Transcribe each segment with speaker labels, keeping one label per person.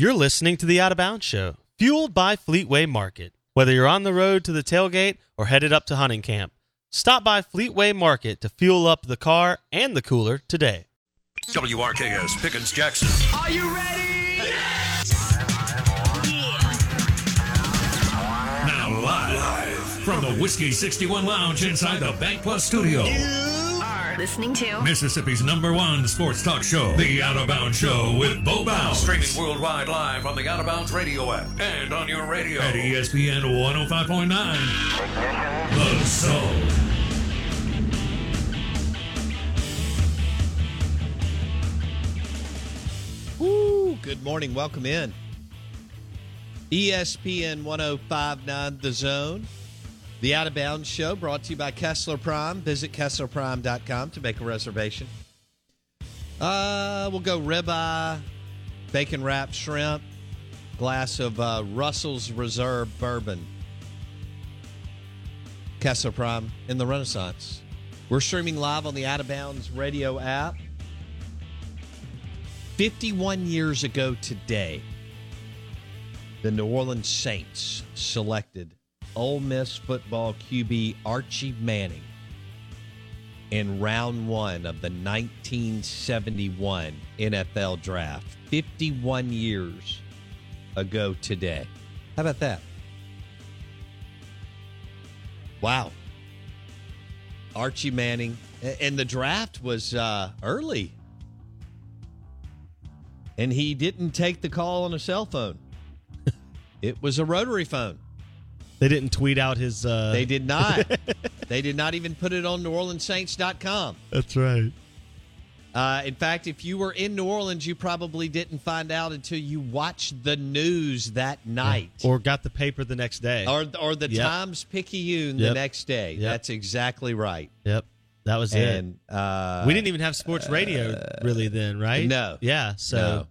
Speaker 1: You're listening to the Out of Bounds Show, fueled by Fleetway Market. Whether you're on the road to the tailgate or headed up to hunting camp, stop by Fleetway Market to fuel up the car and the cooler today.
Speaker 2: WRKS Pickens Jackson.
Speaker 3: Are you ready?
Speaker 2: Now live from the Whiskey 61 Lounge inside the Bank Plus studio.
Speaker 4: are listening to
Speaker 2: Mississippi's number one sports talk show, The Out of Bounds Show with Bo Bounds.
Speaker 5: Streaming worldwide live on the Out of Bounds radio app
Speaker 2: and on your radio at ESPN 105.9. The Zone.
Speaker 6: Woo, good morning. Welcome in. ESPN 1059 The Zone. The Out of Bounds Show brought to you by Kessler Prime. Visit KesslerPrime.com to make a reservation. Uh, we'll go ribeye, bacon wrapped shrimp, glass of uh, Russell's Reserve bourbon. Kessler Prime in the Renaissance. We're streaming live on the Out of Bounds radio app. 51 years ago today, the New Orleans Saints selected Ole Miss football QB Archie Manning in round one of the 1971 NFL draft. 51 years ago today. How about that? Wow. Archie Manning. And the draft was uh, early. And he didn't take the call on a cell phone. it was a rotary phone.
Speaker 1: They didn't tweet out his. Uh...
Speaker 6: They did not. they did not even put it on NewOrleansSaints.com.
Speaker 1: That's right.
Speaker 6: Uh, in fact, if you were in New Orleans, you probably didn't find out until you watched the news that night,
Speaker 1: yeah. or got the paper the next day,
Speaker 6: or or the
Speaker 1: yep.
Speaker 6: Times Picayune
Speaker 1: yep.
Speaker 6: the next day.
Speaker 1: Yep.
Speaker 6: That's exactly right.
Speaker 1: Yep, that was
Speaker 6: and,
Speaker 1: it.
Speaker 6: Uh,
Speaker 1: we didn't even have sports radio uh, really then, right?
Speaker 6: No.
Speaker 1: Yeah. So
Speaker 6: no,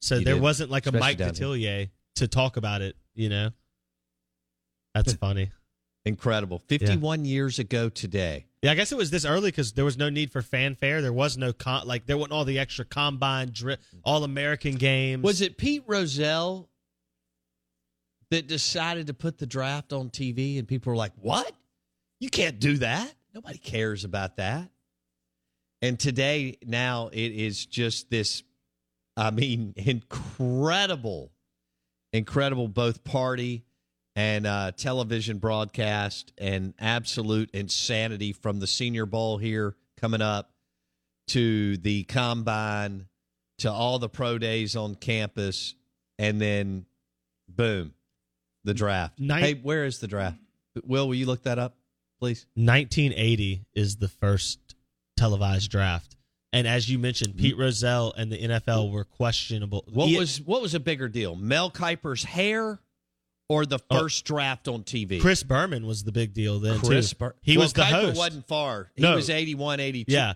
Speaker 1: so there
Speaker 6: didn't.
Speaker 1: wasn't like a
Speaker 6: Especially
Speaker 1: Mike Detillier to talk about it. You know, that's funny.
Speaker 6: Incredible. 51 yeah. years ago today.
Speaker 1: Yeah, I guess it was this early because there was no need for fanfare. There was no con- like there wasn't all the extra combine, dri- all American games.
Speaker 6: Was it Pete Rozelle that decided to put the draft on TV, and people were like, "What? You can't do that. Nobody cares about that." And today, now it is just this. I mean, incredible, incredible both party and uh, television broadcast and absolute insanity from the Senior Bowl here coming up to the combine to all the pro days on campus and then boom the draft.
Speaker 1: Nin-
Speaker 6: hey where is the draft? Will will you look that up please?
Speaker 1: 1980 is the first televised draft. And as you mentioned pete rozelle and the nfl were questionable.
Speaker 6: What was what was a bigger deal mel kiper's hair or the first oh, draft on TV.
Speaker 1: Chris Berman was the big deal then
Speaker 6: Chris
Speaker 1: too.
Speaker 6: Bur-
Speaker 1: he
Speaker 6: well,
Speaker 1: was the
Speaker 6: Kiper
Speaker 1: host.
Speaker 6: wasn't far. He
Speaker 1: No.
Speaker 6: was 81, 82.
Speaker 1: Yeah.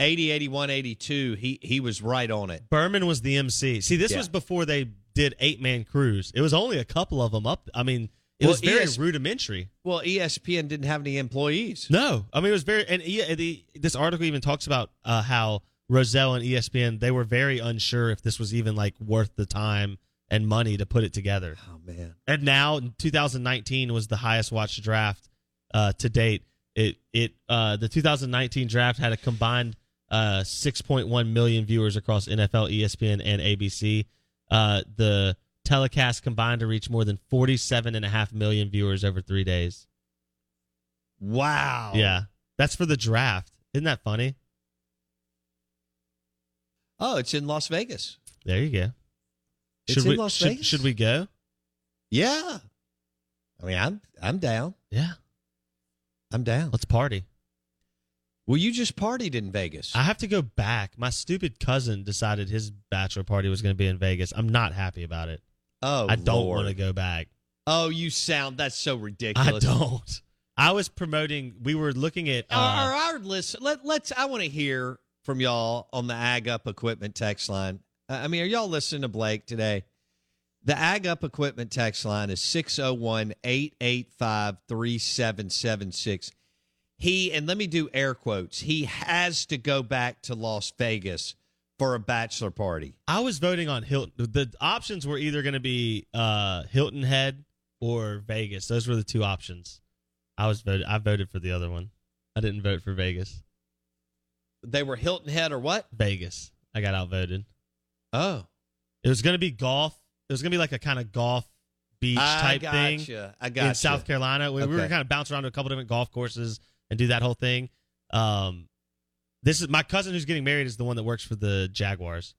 Speaker 6: 80, 81, 82, he he was right on it.
Speaker 1: Berman was the MC. See, this
Speaker 6: Yeah.
Speaker 1: was before they did eight man crews. It was only a couple of them up. I mean, it
Speaker 6: Well,
Speaker 1: was very
Speaker 6: ES
Speaker 1: rudimentary.
Speaker 6: Well, ESPN didn't have any employees.
Speaker 1: No, I mean it was very. And yeah, the, this article even talks about uh, how Rozelle and ESPN they were very unsure if this was even like worth the time and money to put it together.
Speaker 6: Oh man.
Speaker 1: And now 2019 was the highest watched draft uh, to date. It it uh, the 2019 draft had a combined uh, 6.1 million viewers across NFL, ESPN, and ABC. Uh, the telecast combined to reach more than 47 and a half million viewers over three days.
Speaker 6: Wow.
Speaker 1: Yeah, that's for the draft. Isn't that funny?
Speaker 6: Oh, it's in Las Vegas.
Speaker 1: There you go.
Speaker 6: It's
Speaker 1: should
Speaker 6: in
Speaker 1: we
Speaker 6: Las
Speaker 1: should,
Speaker 6: Vegas?
Speaker 1: should we go?
Speaker 6: Yeah. I mean, I'm I'm down.
Speaker 1: Yeah,
Speaker 6: I'm down.
Speaker 1: let's party.
Speaker 6: Well, you just partied in Vegas.
Speaker 1: I have to go back. My stupid cousin decided his bachelor party was going to be in Vegas. I'm not happy about it.
Speaker 6: oh,
Speaker 1: I don't
Speaker 6: Lord.
Speaker 1: want to go back.
Speaker 6: Oh, you sound that's so ridiculous.
Speaker 1: I don't. I was promoting. We were looking at.
Speaker 6: Our,
Speaker 1: Uh,
Speaker 6: our listen, let, let's. I want to hear from y'all on the Ag Up Equipment text line. Uh, I mean, are y'all listening to Blake today? The Ag Up Equipment text line is 601 885 3776. He, and let me do air quotes, he has to go back to Las Vegas for a bachelor party.
Speaker 1: I was voting on Hilton. The options were either going to be uh, Hilton Head or Vegas. Those were the two options. I was voted. I voted for the other one. I didn't vote for Vegas.
Speaker 6: They were Hilton Head or what?
Speaker 1: Vegas. I got outvoted.
Speaker 6: Oh.
Speaker 1: It was going to be golf. It was going to be like a kind of golf beach
Speaker 6: I
Speaker 1: type thing.
Speaker 6: gotcha. I got
Speaker 1: in South Carolina. We, we were
Speaker 6: Okay.
Speaker 1: kind of bounce around to a couple different golf courses and do that whole thing. Um, this is my cousin who's getting married is the one that works for the Jaguars,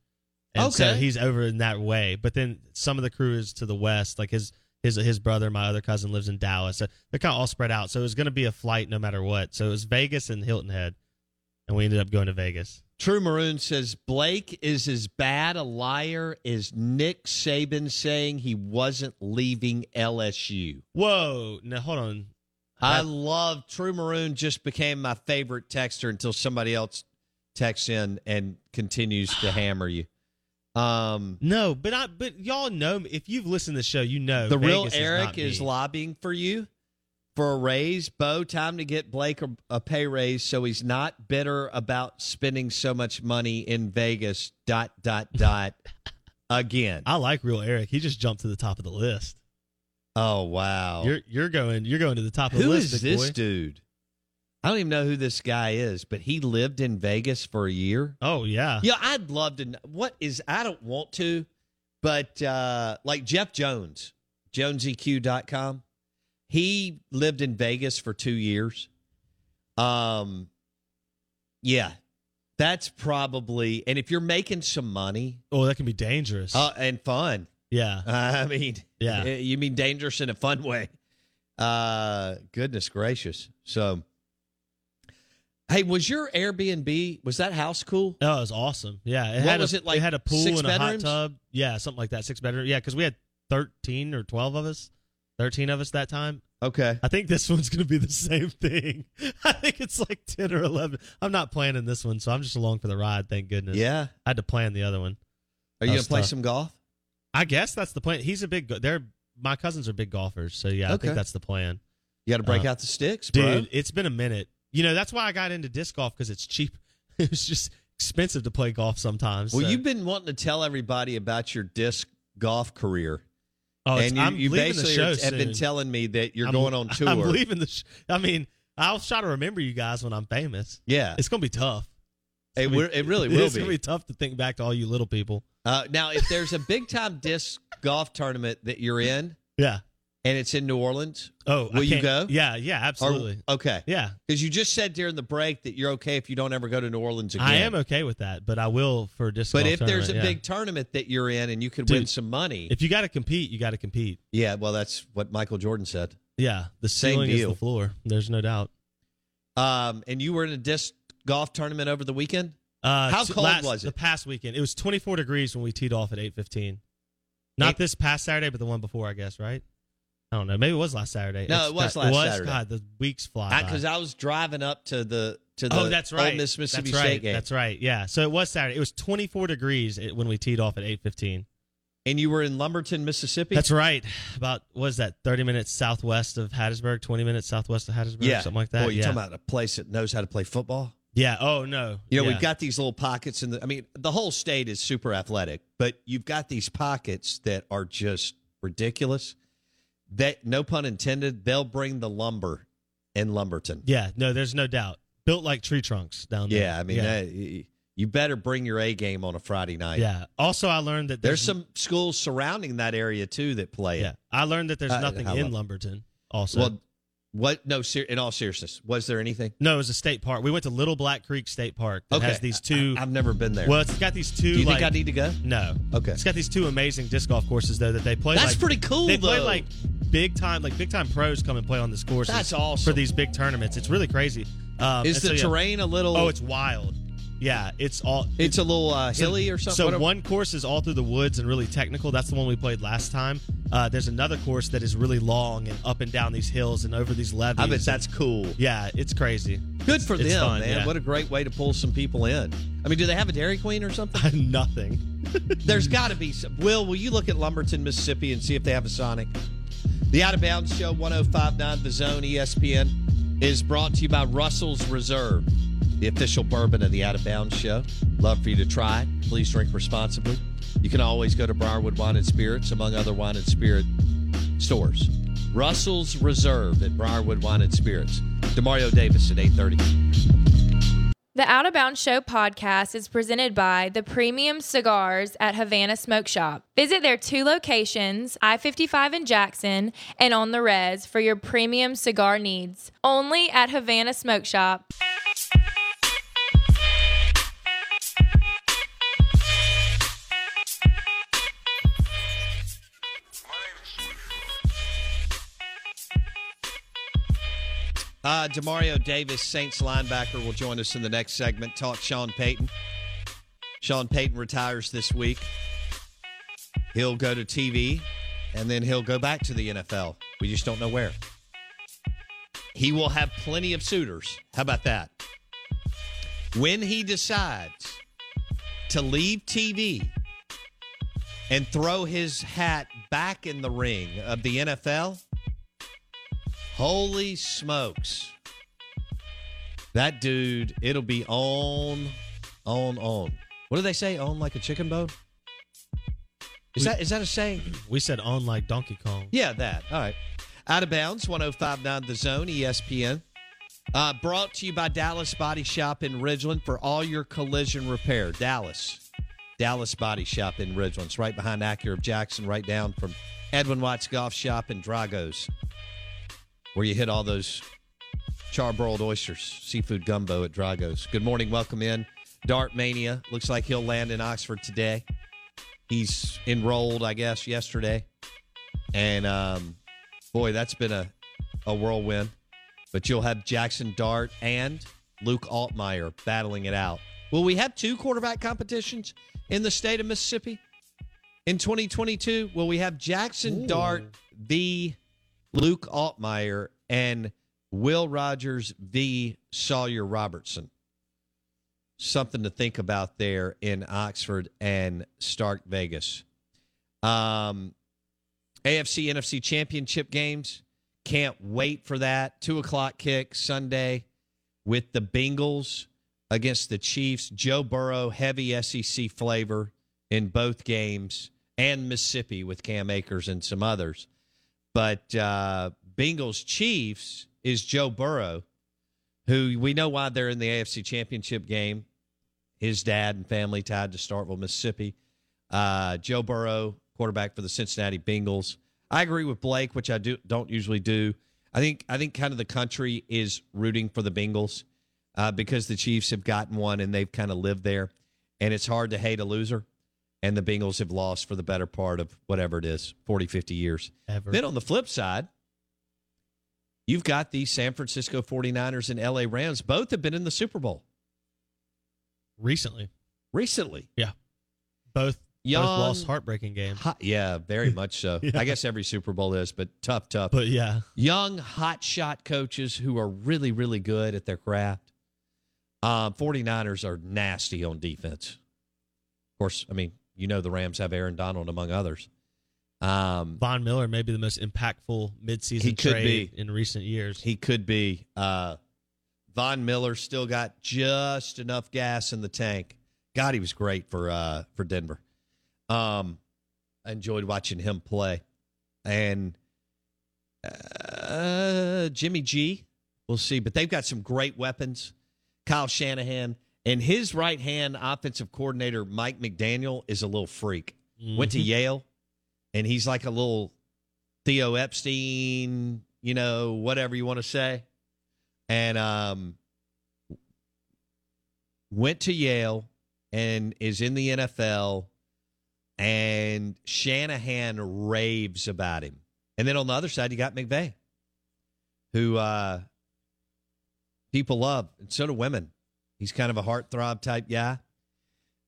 Speaker 1: and so he's over in that way. But then some of the crew is to the west, like his his his brother, my other cousin lives in Dallas. So they're kind of all spread out. So it was going to be a flight no matter what. So it was Vegas and Hilton Head, and we ended up going to Vegas.
Speaker 6: True Maroon says Blake is as bad a liar as Nick Saban saying he wasn't leaving LSU.
Speaker 1: Whoa! Now hold on.
Speaker 6: I love True Maroon. Just became my favorite texter until somebody else texts in and continues to hammer you. Um,
Speaker 1: No, but I but y'all know if you've listened to the show, you know
Speaker 6: the real
Speaker 1: Vegas
Speaker 6: Eric
Speaker 1: not
Speaker 6: is
Speaker 1: me.
Speaker 6: lobbying for you for a raise. Bo, time to get Blake a, a pay raise so he's not bitter about spending so much money in Vegas. Dot dot dot. Again.
Speaker 1: I like real Eric. He just jumped to the top of the list.
Speaker 6: Oh wow.
Speaker 1: You're you're going you're going to the top of
Speaker 6: Who
Speaker 1: the list.
Speaker 6: is
Speaker 1: big
Speaker 6: this
Speaker 1: boy.
Speaker 6: dude? I don't even know who this guy is, but he lived in Vegas for a year.
Speaker 1: Oh yeah.
Speaker 6: Yeah, I'd love to know what is I don't want to, but uh like Jeff Jones, joneseq.com. He lived in Vegas for 2 years. Um yeah. That's probably and if you're making some money
Speaker 1: Oh, that can be dangerous.
Speaker 6: uh, and fun,
Speaker 1: yeah.
Speaker 6: I mean,
Speaker 1: Yeah.
Speaker 6: eh, you mean dangerous in a fun way. Uh, goodness gracious. So, hey, was your Airbnb was that house cool?
Speaker 1: Oh, it was awesome. Yeah. It
Speaker 6: What
Speaker 1: had
Speaker 6: was
Speaker 1: a,
Speaker 6: it, like
Speaker 1: It had a pool and
Speaker 6: bedrooms?
Speaker 1: a hot tub. Yeah, something like that. Six bedroom. Yeah, because we had thirteen or twelve of us. Thirteen of us that time.
Speaker 6: Okay.
Speaker 1: I think this one's going to be the same thing. I think it's like ten or eleven. I'm not planning this one, so I'm just along for the ride. Thank goodness.
Speaker 6: Yeah.
Speaker 1: I had to plan the other one.
Speaker 6: Are you gonna play some golf?
Speaker 1: I guess that's the plan. He's a big. They're my cousins are big golfers, so yeah, I think that's the plan.
Speaker 6: You got to break
Speaker 1: Uh,
Speaker 6: out the sticks, bro.
Speaker 1: Dude, it's been a minute. You know, that's why I got into disc golf because it's cheap. it's just expensive to play golf sometimes.
Speaker 6: Well,
Speaker 1: so-
Speaker 6: you've been wanting to tell everybody about your disc golf career,
Speaker 1: oh,
Speaker 6: and you,
Speaker 1: I'm
Speaker 6: you
Speaker 1: leaving the
Speaker 6: basically
Speaker 1: show
Speaker 6: have been telling me that you're
Speaker 1: I'm-
Speaker 6: going on tour.
Speaker 1: I'm leaving the. Sh- I mean, I'll try to remember you guys when I'm famous.
Speaker 6: Yeah,
Speaker 1: It's gonna be tough. It's
Speaker 6: it,
Speaker 1: be-
Speaker 6: it really will
Speaker 1: It's
Speaker 6: be.
Speaker 1: gonna be tough to think back to all you little people.
Speaker 6: Uh, now, if there's a big time disc golf tournament that you're in,
Speaker 1: Yeah.
Speaker 6: And it's in New Orleans,
Speaker 1: Oh,
Speaker 6: Will you go?
Speaker 1: Yeah, yeah,
Speaker 6: or-
Speaker 1: absolutely.
Speaker 6: okay,
Speaker 1: yeah,
Speaker 6: because you just said during the break that you're okay if you don't ever go to New Orleans again.
Speaker 1: I am okay with that, but I will for disc
Speaker 6: But if there's a
Speaker 1: yeah.
Speaker 6: big tournament that you're in and you could
Speaker 1: Dude,
Speaker 6: win some money,
Speaker 1: if you got to compete, you got to compete.
Speaker 6: yeah, well, that's what Michael Jordan said.
Speaker 1: Yeah, the
Speaker 6: Same
Speaker 1: ceiling is
Speaker 6: deal.
Speaker 1: the floor. There's no doubt.
Speaker 6: Um, and you were in a disc golf tournament over the weekend.
Speaker 1: Uh,
Speaker 6: How cold
Speaker 1: last-
Speaker 6: was it?
Speaker 1: The past weekend, it was 24 degrees when we teed off at 8:15. Not
Speaker 6: Eight-
Speaker 1: this past Saturday, but the one before, I guess. Right? I don't know. Maybe it was last Saturday.
Speaker 6: No,
Speaker 1: It's
Speaker 6: it was
Speaker 1: not-
Speaker 6: last Saturday.
Speaker 1: God, the weeks fly.
Speaker 6: Because I, was driving up to the to oh, the
Speaker 1: oh, that's right.
Speaker 6: Ole Miss Mississippi
Speaker 1: that's
Speaker 6: State
Speaker 1: right.
Speaker 6: game.
Speaker 1: That's right. Yeah. So it was Saturday. It was 24 degrees when we teed off at 8:15.
Speaker 6: And you were in Lumberton, Mississippi.
Speaker 1: That's right. About was that 30 minutes southwest of Hattiesburg, 20 minutes southwest of Hattiesburg,
Speaker 6: yeah,
Speaker 1: something like that.
Speaker 6: Boy, you're
Speaker 1: yeah.
Speaker 6: talking about a place that knows how to play football.
Speaker 1: yeah. Oh no.
Speaker 6: You know,
Speaker 1: yeah.
Speaker 6: we've got these little pockets in the. I mean, the whole state is super athletic, but you've got these pockets that are just ridiculous. That no pun intended. They'll bring the lumber in Lumberton.
Speaker 1: Yeah. No, there's no doubt. Built like tree trunks down there.
Speaker 6: Yeah, I mean,
Speaker 1: yeah.
Speaker 6: that- you better bring your A game on a Friday night.
Speaker 1: yeah. Also, I learned that
Speaker 6: There's some schools surrounding that area too that play. it.
Speaker 1: Yeah, I learned that there's nothing
Speaker 6: how
Speaker 1: in
Speaker 6: long?
Speaker 1: Lumberton. Also,
Speaker 6: Well, what? No, ser- in all seriousness, was there anything?
Speaker 1: no, it was a state park. We went to Little Black Creek State Park that
Speaker 6: Okay,
Speaker 1: has these two.
Speaker 6: I, have never been there.
Speaker 1: well, it's got these two.
Speaker 6: Do you
Speaker 1: like,
Speaker 6: think I need to go?
Speaker 1: No.
Speaker 6: Okay.
Speaker 1: It's got these two amazing disc golf courses though that they play.
Speaker 6: That's
Speaker 1: like,
Speaker 6: pretty cool,
Speaker 1: They play like big time, like big time pros come and play on this course.
Speaker 6: That's awesome.
Speaker 1: for these big tournaments. It's really crazy. Um,
Speaker 6: Is the
Speaker 1: so, yeah.
Speaker 6: terrain a little?
Speaker 1: Oh, it's wild. Yeah, it's all.
Speaker 6: it's a little uh,
Speaker 1: So-
Speaker 6: hilly or something.
Speaker 1: So
Speaker 6: What-
Speaker 1: one course is all through the woods and really technical. That's the one we played last time. Uh, there's another course that is really long and up and down these hills and over these levees.
Speaker 6: I bet that's cool.
Speaker 1: yeah, it's crazy.
Speaker 6: Good for
Speaker 1: It's
Speaker 6: them,
Speaker 1: fun,
Speaker 6: man.
Speaker 1: yeah.
Speaker 6: What a great way to pull some people in. I mean, do they have a Dairy Queen or something?
Speaker 1: Nothing.
Speaker 6: There's got to be some. Will, will you look at Lumberton, Mississippi and see if they have a Sonic? The Out of Bounds Show 1059 The Zone ESPN is brought to you by Russell's Reserve, the official bourbon of the Out of Bounds Show. Love for you to try it. Please drink responsibly. You can always go to Briarwood Wine and Spirits, among other wine and spirit stores. Russell's Reserve at Briarwood Wine and Spirits. Demario Davis at 830.
Speaker 3: The Out of Bounds Show podcast is presented by the premium cigars at Havana Smoke Shop. Visit their two locations, I 55 in Jackson and on the Res, for your premium cigar needs. Only at Havana Smoke Shop.
Speaker 6: Uh, Demario Davis, Saints linebacker, will join us in the next segment. Talk Sean Payton. Sean Payton retires this week. He'll go to TV and then he'll go back to the NFL. We just don't know where. He will have plenty of suitors. How about that? When he decides to leave TV and throw his hat back in the ring of the NFL, Holy smokes. That dude, it'll be on, on, on. What do they say? On like a chicken bone? Is that is that a saying?
Speaker 1: We said on like Donkey Kong.
Speaker 6: Yeah, that. All right. Out of bounds, 1059 The Zone, ESPN. Uh, brought to you by Dallas Body Shop in Ridgeland for all your collision repair. Dallas. Dallas Body Shop in Ridgeland. It's right behind Acura of Jackson, right down from Edwin Watts Golf Shop and Drago's, where you hit all those charbroiled oysters, seafood gumbo at Drago's. Good morning. Welcome in. Dart Mania. Looks like he'll land in Oxford today. He's enrolled, I guess, yesterday. And um, boy, that's been a, a whirlwind. But you'll have Jackson Dart and Luke Altmyer battling it out. Will we have two quarterback competitions in the state of Mississippi in 2022? Will we have Jackson Dart v. Luke Altmyer and Will Rogers v. Sawyer Robertson? Something to think about there in Oxford and Stark Vegas. Um, AFC NFC Championship games. Can't wait for that. Two o'clock kick Sunday with the Bengals against the Chiefs. Joe Burrow, heavy SEC flavor in both games, and Mississippi with Cam Akers and some others. But uh, Bengals Chiefs is Joe Burrow, who we know why they're in the AFC Championship game. His dad and family tied to Starkville, Mississippi. Uh, Joe Burrow, quarterback for the Cincinnati Bengals. I agree with Blake, which I do don't usually do. I think I think kind of the country is rooting for the Bengals uh, because the Chiefs have gotten one and they've kind of lived there, and it's hard to hate a loser. And the Bengals have lost for the better part of whatever it is, 40, 50 years.
Speaker 1: Ever.
Speaker 6: Then on the flip side, you've got the San Francisco 49ers and LA Rams. Both have been in the Super Bowl
Speaker 1: Recently.
Speaker 6: recently.
Speaker 1: Yeah. Both,
Speaker 6: Young-
Speaker 1: both lost heartbreaking games.
Speaker 6: Hot, yeah, very much so.
Speaker 1: Yeah.
Speaker 6: I guess every Super Bowl is, but tough, tough.
Speaker 1: But yeah.
Speaker 6: Young, hot shot coaches who are really, really good at their craft. Um, 49ers are nasty on defense. Of course, I mean, you know the Rams have Aaron Donald among others. Um,
Speaker 1: Von Miller may be the most impactful midseason
Speaker 6: He could
Speaker 1: trade
Speaker 6: be.
Speaker 1: in recent years.
Speaker 6: he could be. Uh, Von Miller still got just enough gas in the tank. God, he was great for uh, for Denver. Um, I enjoyed watching him play, and uh, Jimmy G. We'll see, but they've got some great weapons. Kyle Shanahan and his right hand offensive coordinator Mike McDaniel is a little freak. Went to Yale, and he's like a little Theo Epstein, you know, whatever you want to say, and um, went to Yale and is in the NFL, and Shanahan raves about him. And then on the other side, you got McVay, who uh, people love, and so do women. He's kind of a heartthrob type guy,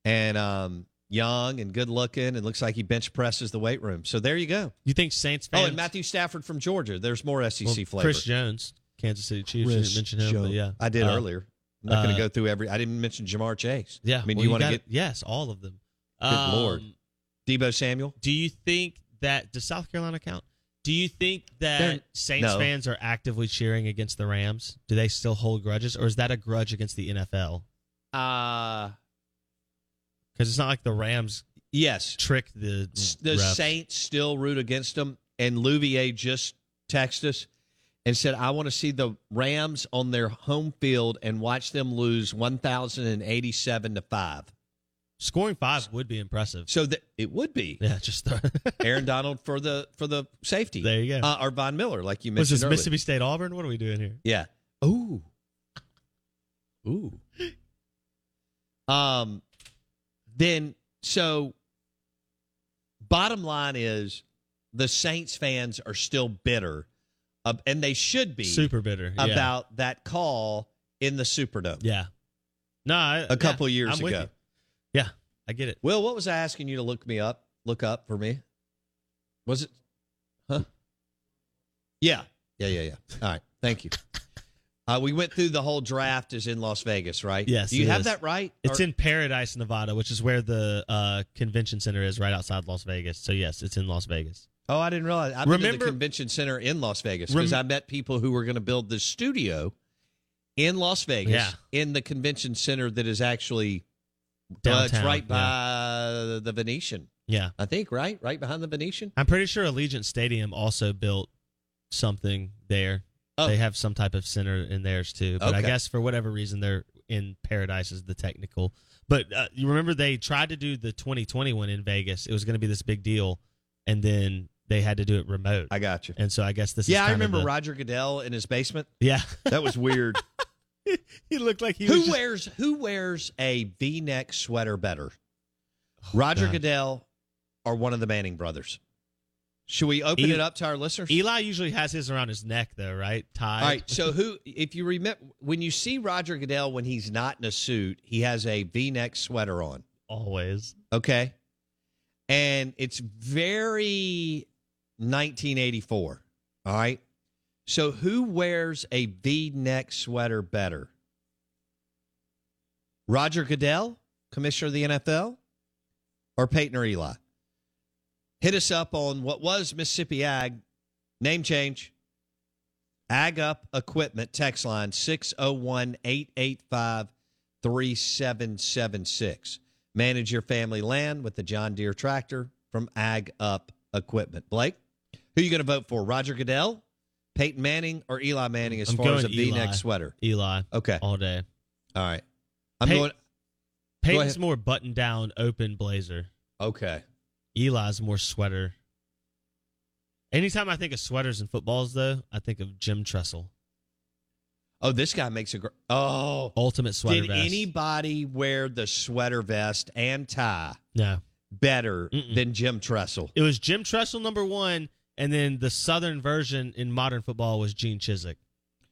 Speaker 6: and um, young and good looking, and looks like he bench presses the weight room. So there you go.
Speaker 1: You think Saints
Speaker 6: Oh, and Matthew Stafford from Georgia. There's more SEC
Speaker 1: well,
Speaker 6: flavor.
Speaker 1: Chris Jones, Kansas City Chiefs. You
Speaker 6: Chris
Speaker 1: didn't mention him, but yeah,
Speaker 6: I did
Speaker 1: Uh,
Speaker 6: earlier. I'm not going
Speaker 1: uh,
Speaker 6: to go through every. I didn't mention Ja'Marr Chase.
Speaker 1: Yeah,
Speaker 6: I mean,
Speaker 1: well,
Speaker 6: do you want to get
Speaker 1: yes, all of them.
Speaker 6: Good Lord.
Speaker 1: Um,
Speaker 6: Deebo Samuel?
Speaker 1: Do you think that does South Carolina count? Do you think that
Speaker 6: They're-
Speaker 1: Saints
Speaker 6: no.
Speaker 1: fans are actively cheering against the Rams? Do they still hold grudges, or is that a grudge against the NFL?
Speaker 6: Uh
Speaker 1: Because it's not like the Rams
Speaker 6: yes.
Speaker 1: tricked the
Speaker 6: The
Speaker 1: refs.
Speaker 6: Saints still root against them, and Louvier just texted us and said, "I want to see the Rams on their home field and watch them lose 1,087 to five."
Speaker 1: Scoring five would be impressive.
Speaker 6: So that it would be
Speaker 1: Yeah, just the,
Speaker 6: Aaron Donald for the for the safety.
Speaker 1: There you go.
Speaker 6: Uh, or Von Miller, like you
Speaker 1: was
Speaker 6: mentioned
Speaker 1: this
Speaker 6: earlier.
Speaker 1: Mississippi State Auburn? What are we doing here?
Speaker 6: Yeah. Ooh. Ooh. Um then so bottom line is the Saints fans are still bitter uh, and they should be
Speaker 1: Super bitter yeah.
Speaker 6: about that call in the Superdome.
Speaker 1: yeah. No, I,
Speaker 6: A couple
Speaker 1: yeah,
Speaker 6: years
Speaker 1: I'm
Speaker 6: ago.
Speaker 1: Yeah, I get it.
Speaker 6: Will, what was I asking you to look me up? Look up for me? Was it Huh? Yeah. Yeah, yeah, yeah. All right. Thank you. Uh, we went through the whole draft is in Las Vegas, right?
Speaker 1: Yes,
Speaker 6: Do you have
Speaker 1: is.
Speaker 6: that right?
Speaker 1: It's
Speaker 6: Or-
Speaker 1: in Paradise, Nevada, which is where the uh, convention center is, right outside Las Vegas. So yes, it's in Las Vegas.
Speaker 6: Oh, I didn't realize. I've been to
Speaker 1: Remember-
Speaker 6: the convention center in Las Vegas because
Speaker 1: Rem-
Speaker 6: I met people who were going to build the studio in Las Vegas
Speaker 1: Yeah.
Speaker 6: in the convention center that is actually uh, it's right by the Venetian.
Speaker 1: Yeah,
Speaker 6: I think right, right behind the Venetian.
Speaker 1: I'm pretty sure Allegiant Stadium also built something there.
Speaker 6: Oh.
Speaker 1: They have some type of center in theirs too, but I guess for whatever reason they're in Paradise is the technical. But uh, you remember they tried to do the 2020 one in Vegas. It was going to be this big deal, and then they had to do it remote.
Speaker 6: I got you.
Speaker 1: and so I guess this.
Speaker 6: Yeah,
Speaker 1: is
Speaker 6: I remember
Speaker 1: the-
Speaker 6: Roger Goodell in his basement.
Speaker 1: Yeah,
Speaker 6: That was weird.
Speaker 1: he looked like he was
Speaker 6: who
Speaker 1: just-
Speaker 6: wears who wears a V-neck sweater better? Oh, Roger
Speaker 1: God.
Speaker 6: Goodell or one of the Manning brothers? Should we open
Speaker 1: E-
Speaker 6: it up to our listeners?
Speaker 1: Eli usually has his around his neck though, right? Tied.
Speaker 6: All right. So who, if you remember, when you see Roger Goodell when he's not in a suit, he has a V-neck sweater on.
Speaker 1: Always.
Speaker 6: Okay, and it's very 1984. All right. So who wears a V-neck sweater better? Roger Goodell, commissioner of the NFL, or Peyton or Eli? Hit us up on what was Mississippi Ag name change. Ag Up Equipment text line 601 885 3776. Manage your family land with the John Deere tractor from Ag Up Equipment. Blake, who are you going to vote for? Roger Goodell, Peyton Manning, or Eli Manning as
Speaker 1: I'm
Speaker 6: far as a V neck sweater?
Speaker 1: Eli.
Speaker 6: Okay.
Speaker 1: All day.
Speaker 6: All right. I'm
Speaker 1: Pey-
Speaker 6: going.
Speaker 1: Peyton's
Speaker 6: ahead.
Speaker 1: more button down, open blazer.
Speaker 6: Okay.
Speaker 1: Eli's more sweater. Anytime I think of sweaters and footballs, though, I think of Jim Tressel.
Speaker 6: Oh, this guy makes a great. Oh.
Speaker 1: Ultimate sweater
Speaker 6: Did
Speaker 1: vest.
Speaker 6: anybody wear the sweater vest and tie
Speaker 1: No.
Speaker 6: better
Speaker 1: Mm-mm.
Speaker 6: than Jim Tressel?
Speaker 1: It was Jim Tressel number one, and then the Southern version in modern football was Gene Chizik,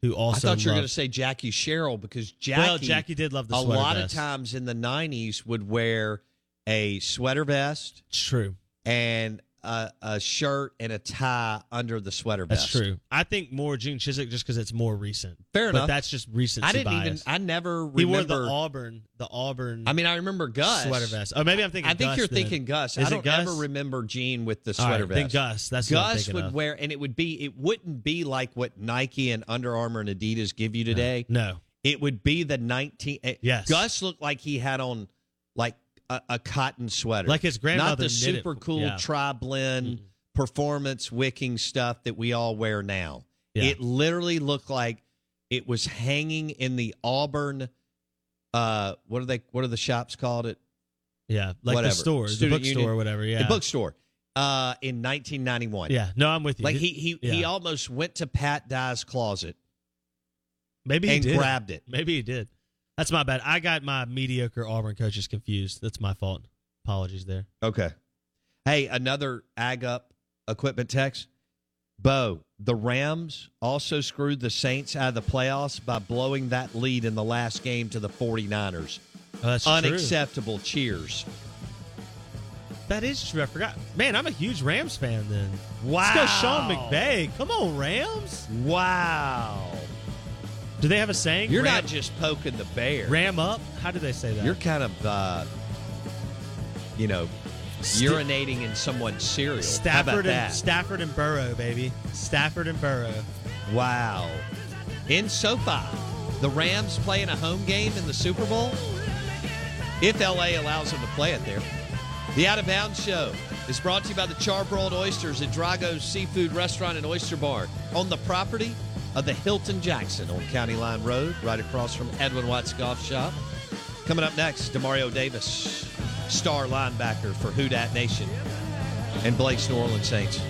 Speaker 1: who also
Speaker 6: I thought you were going to say Jackie Sherrill because Jackie,
Speaker 1: Well, Jackie did love the
Speaker 6: a
Speaker 1: sweater
Speaker 6: lot
Speaker 1: vest.
Speaker 6: of times in the '90s would wear a sweater vest
Speaker 1: True.
Speaker 6: and a, a shirt and a tie under the sweater vest.
Speaker 1: That's true. I think more Gene Chizik just because it's more recent.
Speaker 6: Fair enough.
Speaker 1: but
Speaker 6: enough.
Speaker 1: that's just recent.
Speaker 6: I didn't even. I never
Speaker 1: he
Speaker 6: remember.
Speaker 1: wore the Auburn, the Auburn.
Speaker 6: I mean, I remember Gus
Speaker 1: sweater vest. Oh, maybe I'm thinking.
Speaker 6: I think
Speaker 1: Gus
Speaker 6: you're
Speaker 1: then.
Speaker 6: thinking Gus.
Speaker 1: Is
Speaker 6: I don't
Speaker 1: Gus?
Speaker 6: ever remember Gene with the
Speaker 1: All right,
Speaker 6: sweater vest.
Speaker 1: Think Gus. That's
Speaker 6: Gus would
Speaker 1: of.
Speaker 6: wear, and it would be. It wouldn't be like what Nike and Under Armour and Adidas give you today.
Speaker 1: No.
Speaker 6: It would be the 19. eh,
Speaker 1: Yes.
Speaker 6: Gus looked like he had on like a, a cotton sweater,
Speaker 1: Like his grandmother
Speaker 6: not the
Speaker 1: it
Speaker 6: super cool
Speaker 1: yeah.
Speaker 6: tri blend performance wicking stuff that we all wear now.
Speaker 1: Yeah.
Speaker 6: It literally looked like it was hanging in the Auburn. Uh, what are they? What are the shops called? It
Speaker 1: Yeah, like
Speaker 6: Whatever.
Speaker 1: the store, the bookstore,
Speaker 6: Union.
Speaker 1: or whatever. Yeah,
Speaker 6: the bookstore. Uh, in 1991.
Speaker 1: Yeah, no, I'm with you.
Speaker 6: Like he he he almost went to Pat Dye's closet
Speaker 1: maybe he
Speaker 6: and
Speaker 1: did.
Speaker 6: grabbed it.
Speaker 1: Maybe he did. That's my bad. I got my mediocre Auburn coaches confused. That's my fault. Apologies there.
Speaker 6: Okay. Hey, another ag up equipment text. Bo, the Rams also screwed the Saints out of the playoffs by blowing that lead in the last game to the 49ers.
Speaker 1: Oh, that's true.
Speaker 6: Unacceptable. Cheers.
Speaker 1: That is true. I forgot. Man, I'm a huge Rams fan. Then
Speaker 6: Wow.
Speaker 1: let's go, Sean McVay. Come on, Rams.
Speaker 6: Wow.
Speaker 1: Do they have a saying?
Speaker 6: You're
Speaker 1: Ram,
Speaker 6: not just poking the bear.
Speaker 1: ram up. How do they say that?
Speaker 6: You're kind of, uh, you know,
Speaker 1: Sti-
Speaker 6: urinating in someone's cereal.
Speaker 1: Stafford and Stafford and Burrow, baby. Stafford and Burrow.
Speaker 6: Wow. In SoFi, the Rams playing a home game in the Super Bowl. If LA allows them to play it there. The Out of Bounds Show is brought to you by the Charbroiled Oysters at Drago's Seafood Restaurant and Oyster Bar on the property of the Hilton Jackson on County Line Road, right across from Edwin Watts Golf Shop. Coming up next, Demario Davis, star linebacker for Who Dat Nation, and Blake's New Orleans Saints.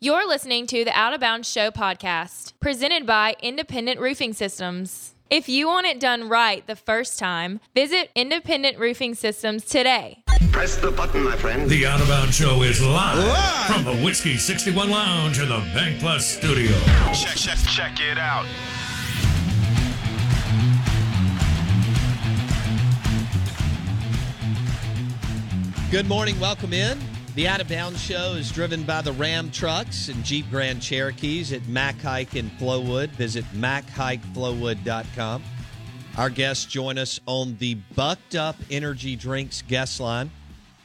Speaker 3: You're listening to the Out of Bounds Show podcast, presented by Independent Roofing Systems. If you want it done right the first time, visit Independent Roofing Systems today.
Speaker 7: Press the button, my friend.
Speaker 2: The Out of Bounds Show is live, from the Whiskey 61 Lounge in the Bank Plus studio.
Speaker 7: Check, check, check it out.
Speaker 6: Good morning. Welcome in. The Out of Bounds Show is driven by the Ram trucks and Jeep Grand Cherokees at Mac Haik in Flowood. Visit MacHikeFlowwood.com. Our guests join us on the Bucked Up Energy Drinks guest line.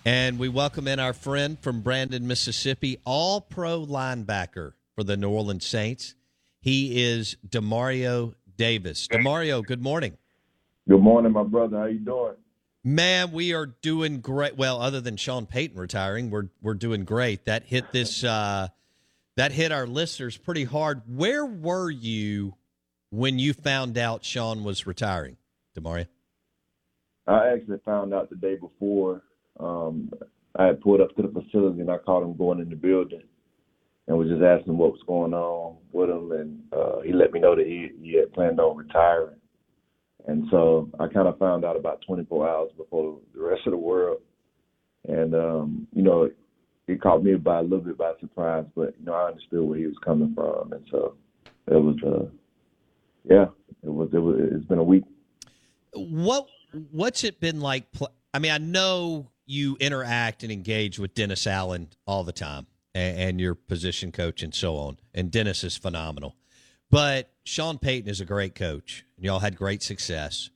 Speaker 6: And we welcome in our friend from Brandon, Mississippi, all pro linebacker for the New Orleans Saints. He is Demario Davis. Demario, good morning.
Speaker 8: Good morning, my brother. How you doing?
Speaker 6: Man, we are doing great. Well, other than Sean Payton retiring, we're we're doing great. That hit this uh that hit our listeners pretty hard. Where were you when you found out Sean was retiring, Demaria?
Speaker 8: I actually found out the day before. Um, I had pulled up to the facility and I caught him going in the building and was just asking what was going on with him. And uh, he let me know that he, he had planned on retiring. And so I kind of found out about 24 hours before the rest of the world. And, um, you know, it, caught me by a little bit by surprise, but, you know, I understood where he was coming from. And so it was, uh, yeah, it was, it was, it's been a week.
Speaker 6: What what's it been like? I mean, I know you interact and engage with Dennis Allen all the time, and, and your position coach and so on. And Dennis is phenomenal. But Sean Payton is a great coach. and Y'all had great success.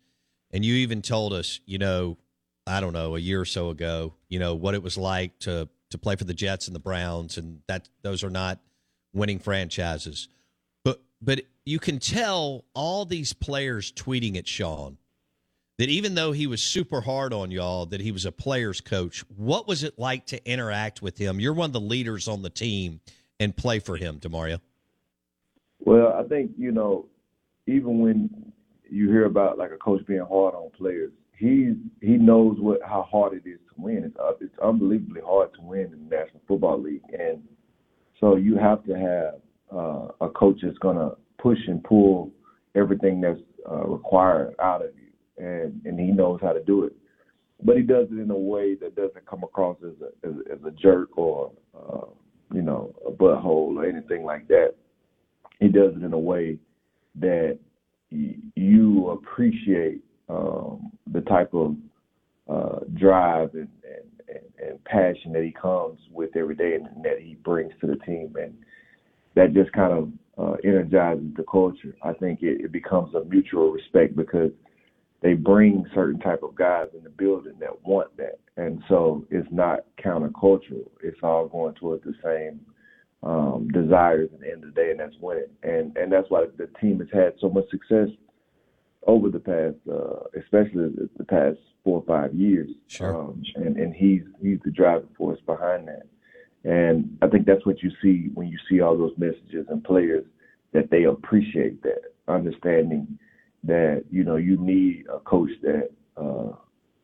Speaker 6: And you even told us, you know, I don't know, a year or so ago, you know, what it was like to to play for the Jets and the Browns and that those are not winning franchises. But you can tell all these players tweeting at Sean that even though he was super hard on y'all, that he was a player's coach. What was it like to interact with him? You're one of the leaders on the team and play for him, Demario.
Speaker 8: Well, I think you know, even when you hear about like a coach being hard on players, he he knows what how hard it is to win. It's it's unbelievably hard to win in the National Football League, and so you have to have uh, a coach that's gonna push and pull everything that's uh, required out of you, and and he knows how to do it. But he does it in a way that doesn't come across as a as, as a jerk or uh, you know a butthole or anything like that he does it in a way that y- you appreciate um, the type of uh, drive and, and, and, passion that he comes with every day and that he brings to the team, and that just kind of uh, energizes the culture. I think it, it becomes a mutual respect because they bring certain type of guys in the building that want that, and so it's not countercultural. It's all going towards the same um, desires at the end of the day, and that's winning. And and that's why the team has had so much success over the past, uh, especially the past four or five years.
Speaker 6: Sure.
Speaker 8: Um, and and he's he's the driving force behind that. And I think that's what you see when you see all those messages and players that they appreciate that, understanding that you know you need a coach that uh,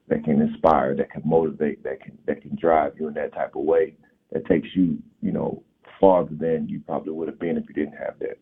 Speaker 8: that can inspire, that can motivate, that can that can drive you in that type of way, that takes you you know farther than you probably would have been if you didn't have that.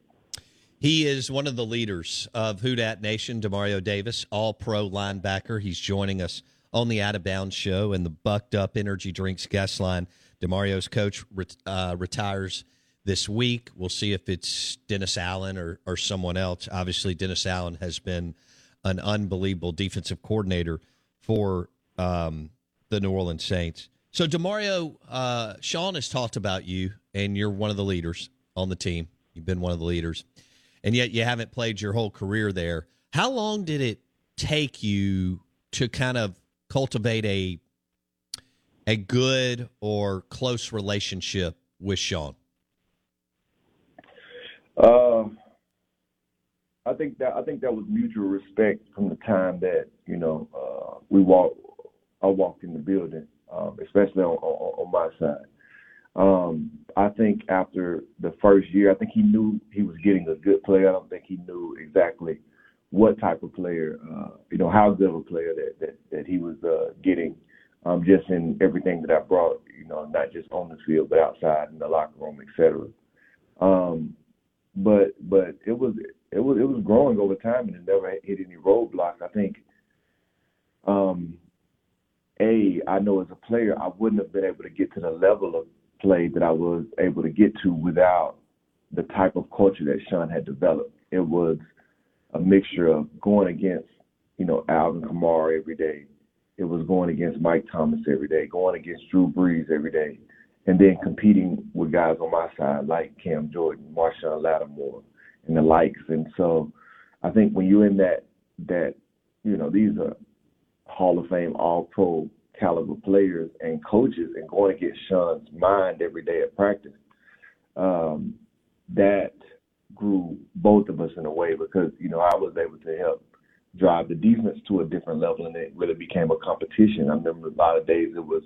Speaker 6: He is one of the leaders of Who Dat Nation, Demario Davis, all pro linebacker. He's joining us on the Out of Bounds show and the Bucked Up Energy Drinks guest line. Demario's coach uh, retires this week. We'll see if it's Dennis Allen or, or someone else. Obviously, Dennis Allen has been an unbelievable defensive coordinator for um, the New Orleans Saints. So, Demario, uh, Sean has talked about you, and you're one of the leaders on the team. You've been one of the leaders and yet you haven't played your whole career there. How long did it take you to kind of cultivate a a good or close relationship with Sean?
Speaker 8: Uh, I think that I think that was mutual respect from the time that you know uh, we walked. I walked in the building, um, especially on, on, on my side. Um, I think after the first year, I think he knew he was getting a good player. I don't think he knew exactly what type of player, uh, you know, how good of a player that that, that he was uh, getting. Um, just in everything that I brought, you know, not just on the field but outside in the locker room, et cetera. Um, but but it was it was it was growing over time and it never hit any roadblocks. I think um, a I know as a player I wouldn't have been able to get to the level of play that I was able to get to without the type of culture that Sean had developed. It was a mixture of going against, you know, Alvin Kamara every day. It was going against Mike Thomas every day, going against Drew Brees every day, and then competing with guys on my side like Cam Jordan, Marshon Lattimore, and the likes. And so I think when you're in that that, you know, these are Hall of Fame all pro caliber players and coaches and going against Sean's mind every day at practice, um, that grew both of us in a way because, you know, I was able to help drive the defense to a different level and it really became a competition. I remember a lot of days it was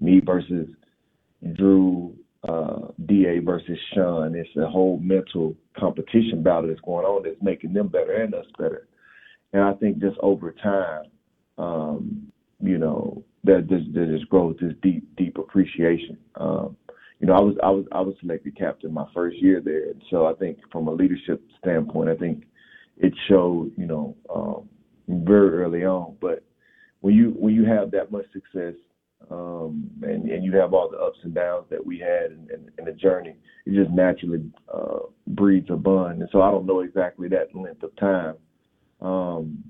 Speaker 8: me versus Drew, uh, DA versus Sean. It's a whole mental competition battle that's going on that's making them better and us better. And I think just over time, um, you know, that this that just grows this deep deep appreciation. Um, you know, I was I was I was selected captain my first year there, and so I think from a leadership standpoint, I think it showed you know um, very early on. But when you when you have that much success um, and and you have all the ups and downs that we had in, in, in the journey, it just naturally uh, breeds a bond. And so I don't know exactly that length of time, um,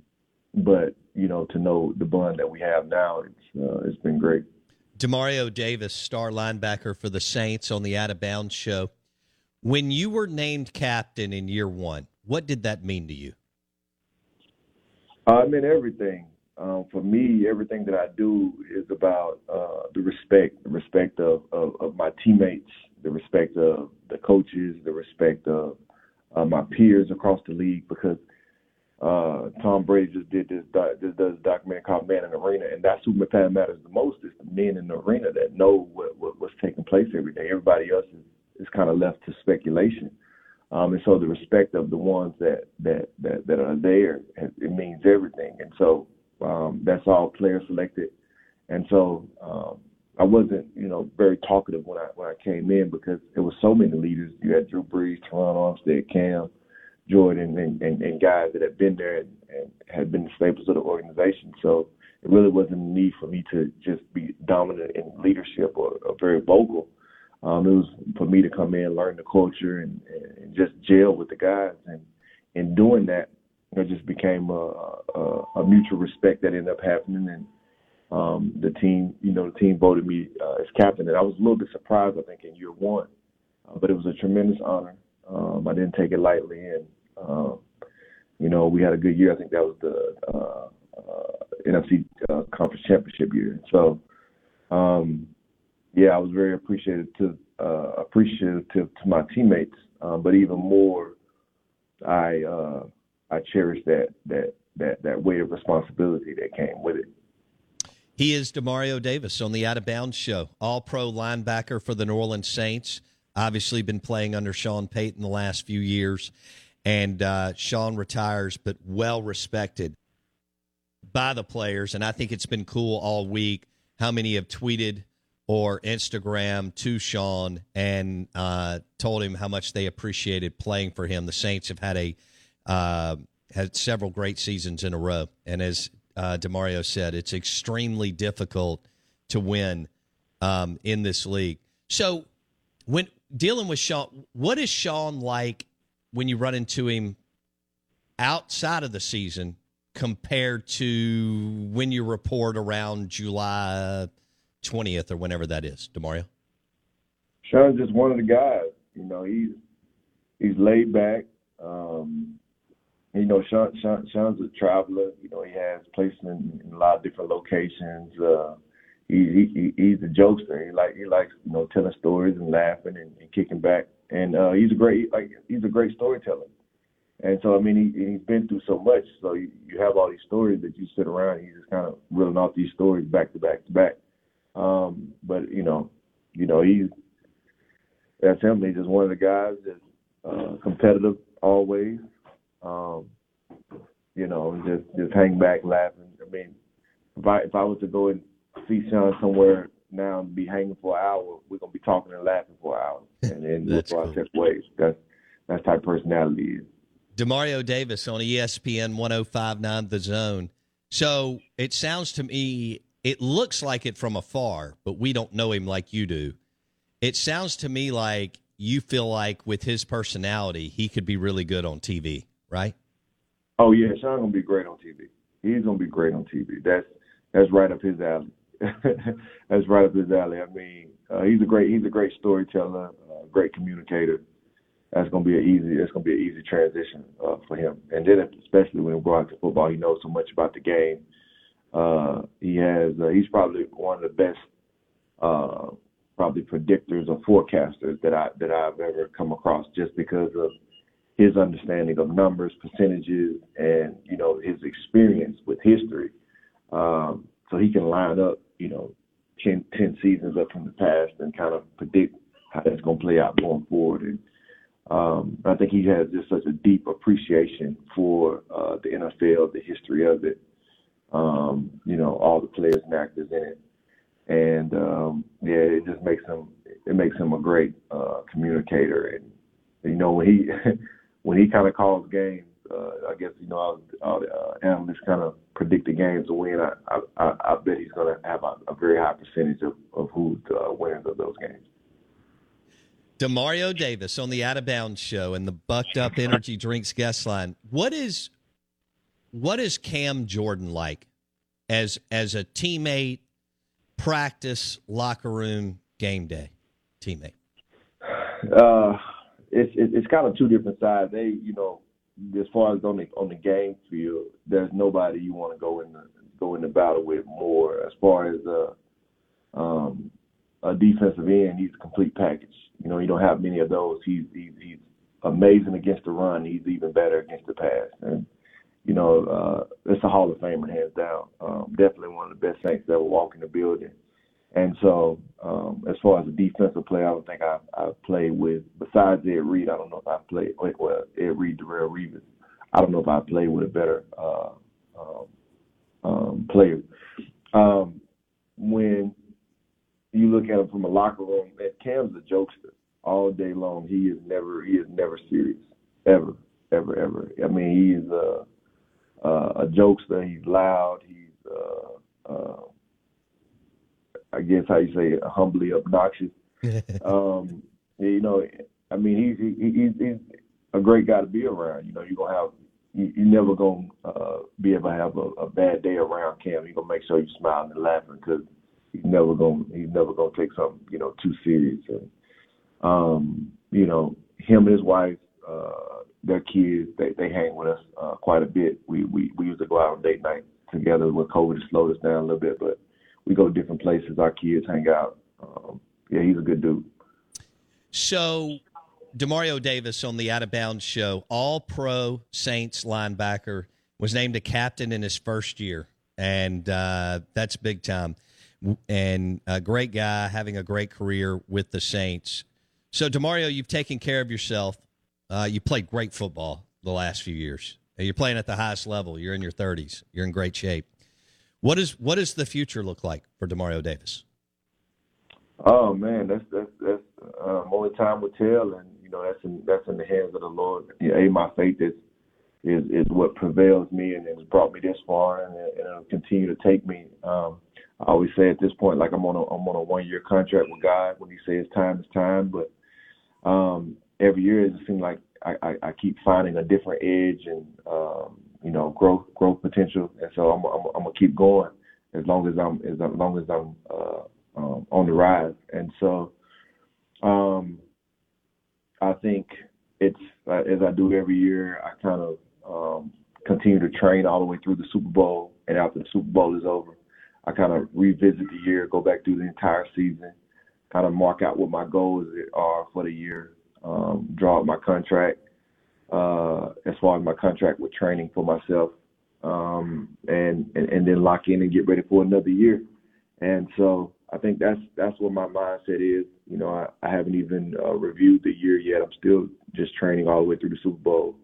Speaker 8: but you know, to know the bond that we have now, it's uh, it's been great.
Speaker 6: Demario Davis, star linebacker for the Saints on the Out of Bounds show. When you were named captain in year one, what did that mean to you?
Speaker 8: Uh, it meant everything. Um, for me, everything that I do is about uh, the respect, the respect of, of, of, my teammates, the respect of the coaches, the respect of uh, my peers across the league, because uh, Tom Brady just did this just does documentary called Man in the Arena, and that's who matters the most is the men in the arena that know what, what what's taking place every day. Everybody else is, is kind of left to speculation, um, and so the respect of the ones that that that, that are there it means everything. And so um, that's all player selected, and so um, I wasn't you know very talkative when I when I came in because there was so many leaders. You had Drew Brees, Terron Armstead, Cam. Jordan and, and, and guys that had been there and, and had been the staples of the organization. So it really wasn't a need for me to just be dominant in leadership or, or very vocal. Um, it was for me to come in, learn the culture, and, and just gel with the guys. And in doing that, it just became a, a, a mutual respect that ended up happening. And um, the team, you know, the team voted me uh, as captain, and I was a little bit surprised. I think in year one, uh, but it was a tremendous honor. Um, I didn't take it lightly, and um, you know, we had a good year. I think that was the uh, uh, NFC uh, Conference Championship year. So, um, yeah, I was very appreciative to uh, appreciative to, my teammates, um, but even more, I uh, I cherish that that that that weight of responsibility that came with it.
Speaker 6: He is Demario Davis on the Out of Bounds show, all pro linebacker for the New Orleans Saints. Obviously, been playing under Sean Payton the last few years, and uh, Sean retires, but well respected by the players. And I think it's been cool all week how many have tweeted or Instagram to Sean and uh, told him how much they appreciated playing for him. The Saints have had a uh, had several great seasons in a row, and as uh, Demario said, it's extremely difficult to win um, in this league. So, when dealing with Sean, what is Sean like when you run into him outside of the season compared to when you report around July 20th or whenever that is, Demario?
Speaker 8: Sean's just one of the guys. You know, he's he's laid back. Um, you know, Sean, Sean, Sean's a traveler. You know, he has places in, in a lot of different locations. Uh, he, he he's a jokester. He like he likes you know telling stories and laughing and, and kicking back. And uh, he's a great like he's a great storyteller. And so I mean he he's been through so much. So you, you have all these stories that you sit around. And he's just kind of reeling off these stories back to back to back. Um, but you know, you know he's that's him. He's just one of the guys that's uh, competitive always. Um, you know, just just hang back laughing. I mean, if I if I was to go and see Sean somewhere now and be hanging for an hour, we're gonna be talking and laughing for an hour, and then we'll go our separate ways. That's that's type personality is.
Speaker 6: Demario Davis on ESPN 1059 The Zone. So it sounds to me, it looks like it from afar, but we don't know him like you do. It sounds to me like you feel like with his personality, he could be really good on TV, right?
Speaker 8: Oh yeah, Sean gonna be great on TV. He's gonna be great on TV. That's that's right up his alley. that's right up his alley. I mean, uh, he's a great he's a great storyteller, uh, great communicator. That's gonna be an easy that's gonna be an easy transition uh, for him. And then especially when we go out to football, he knows so much about the game. Uh, he has uh, he's probably one of the best uh, probably predictors or forecasters that I that I've ever come across, just because of his understanding of numbers, percentages, and you know his experience with history. Um, so he can line up, you know, 10, 10 seasons up from the past and kind of predict how that's going to play out going forward. And um, I think he has just such a deep appreciation for uh, the NFL, the history of it, um, you know, all the players and actors in it. And um, yeah, it just makes him it makes him a great uh, communicator. And you know when he when he kind of calls games, uh, I guess you know all, all the uh, analysts kind of predict the games to win. I I, I bet he's going to have a, a, very high percentage of of the uh, winners of those games.
Speaker 6: Demario Davis on the Out of Bounds show and the Bucked Up Energy Drinks guest line. What is what is Cam Jordan like as as a teammate, practice, locker room, game day teammate?
Speaker 8: Uh, it's it's kind of two different sides. They, you know, as far as on the on the game field, there's nobody you want to go in the go in the battle with more. As far as uh, um, a defensive end, he's a complete package. You know, you don't have many of those. He's he's, he's amazing against the run. He's even better against the pass. And you know, uh, it's a Hall of Famer hands down. Um, definitely one of the best Saints that ever walk in the building. And so, um, as far as a defensive player, I don't think I I played with besides Ed Reed. I don't know if I played well Ed Reed, Darrelle Revis. I don't know if I played with a better uh, um, um, player. Um, when you look at him from a locker room, and Cam's a jokester all day long. He is never he is never serious ever ever ever. I mean, he is a a jokester. He's loud. He's uh, uh, I guess how you say it, humbly obnoxious. um, you know, I mean, he's he, he's he's a great guy to be around. You know, you're gonna have you, you're never gonna uh, be able to have a, a bad day around Cam. You're gonna make sure you're smiling and laughing because he's never gonna he's never gonna take something you know too serious. And um, you know, him and his wife, uh, their kids, they they hang with us uh, quite a bit. We we we used to go out on date night together when COVID slowed us down a little bit, but we go different places. Our kids hang out. Um, yeah, he's a good dude.
Speaker 6: So, Demario Davis on the Out of Bounds show, All Pro Saints linebacker, was named a captain in his first year, and uh, that's big time. And a great guy, having a great career with the Saints. So, Demario, you've taken care of yourself. Uh, you played great football the last few years. You're playing at the highest level. You're in your 30s. You're in great shape. What is what does the future look like for Demario Davis?
Speaker 8: Oh man, that's that's that's um, only time will tell, and you know that's in that's in the hands of the Lord. Yeah, my faith is is is what prevails me and has brought me this far, and, and it'll continue to take me. Um, I always say at this point, like I'm on a I'm on a one year contract with God. When He says time is time, but um, every year it seems like I, I, I keep finding a different edge and um, you know growth growth potential, and so I'm I'm, I'm gonna keep going as long as I'm as long as I'm uh, um, on the rise, and so um, I think it's uh, as I do every year, I kind of um, continue to train all the way through the Super Bowl, and after the Super Bowl is over, I kind of revisit the year, go back through the entire season, kind of mark out what my goals are for the year, um, draw up my contract uh, as far as my contract with training for myself, um, and, and and then lock in and get ready for another year. And so I think that's that's what my mindset is. You know, I, I haven't even uh, reviewed the year yet. I'm still just training all the way through the Super Bowl,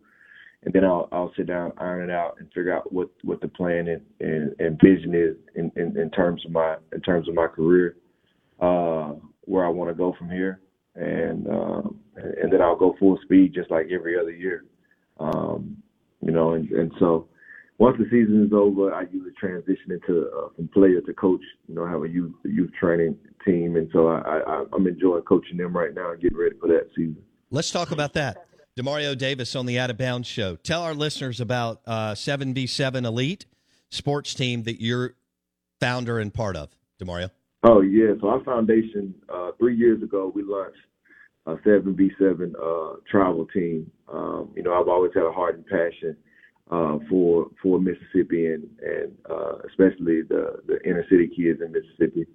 Speaker 8: and then I'll I'll sit down, iron it out, and figure out what what the plan and and, and vision is in, in in terms of my in terms of my career, uh, where I want to go from here and um, and then I'll go full speed just like every other year. Um, you know, and, and so once the season is over, I usually transition into uh, from player to coach. You know, I have a youth youth training team, and so I, I I'm enjoying coaching them right now and getting ready for that season.
Speaker 6: Let's talk about that. Demario Davis on the Out of Bounds show. Tell our listeners about uh, 7v7 Elite sports team that you're founder and part of, Demario.
Speaker 8: Oh yeah, so our foundation uh, three years ago we launched a seven v seven uh, travel team. Um, you know, I've always had a heart and passion uh, for for Mississippi and and uh, especially the the inner city kids in Mississippi.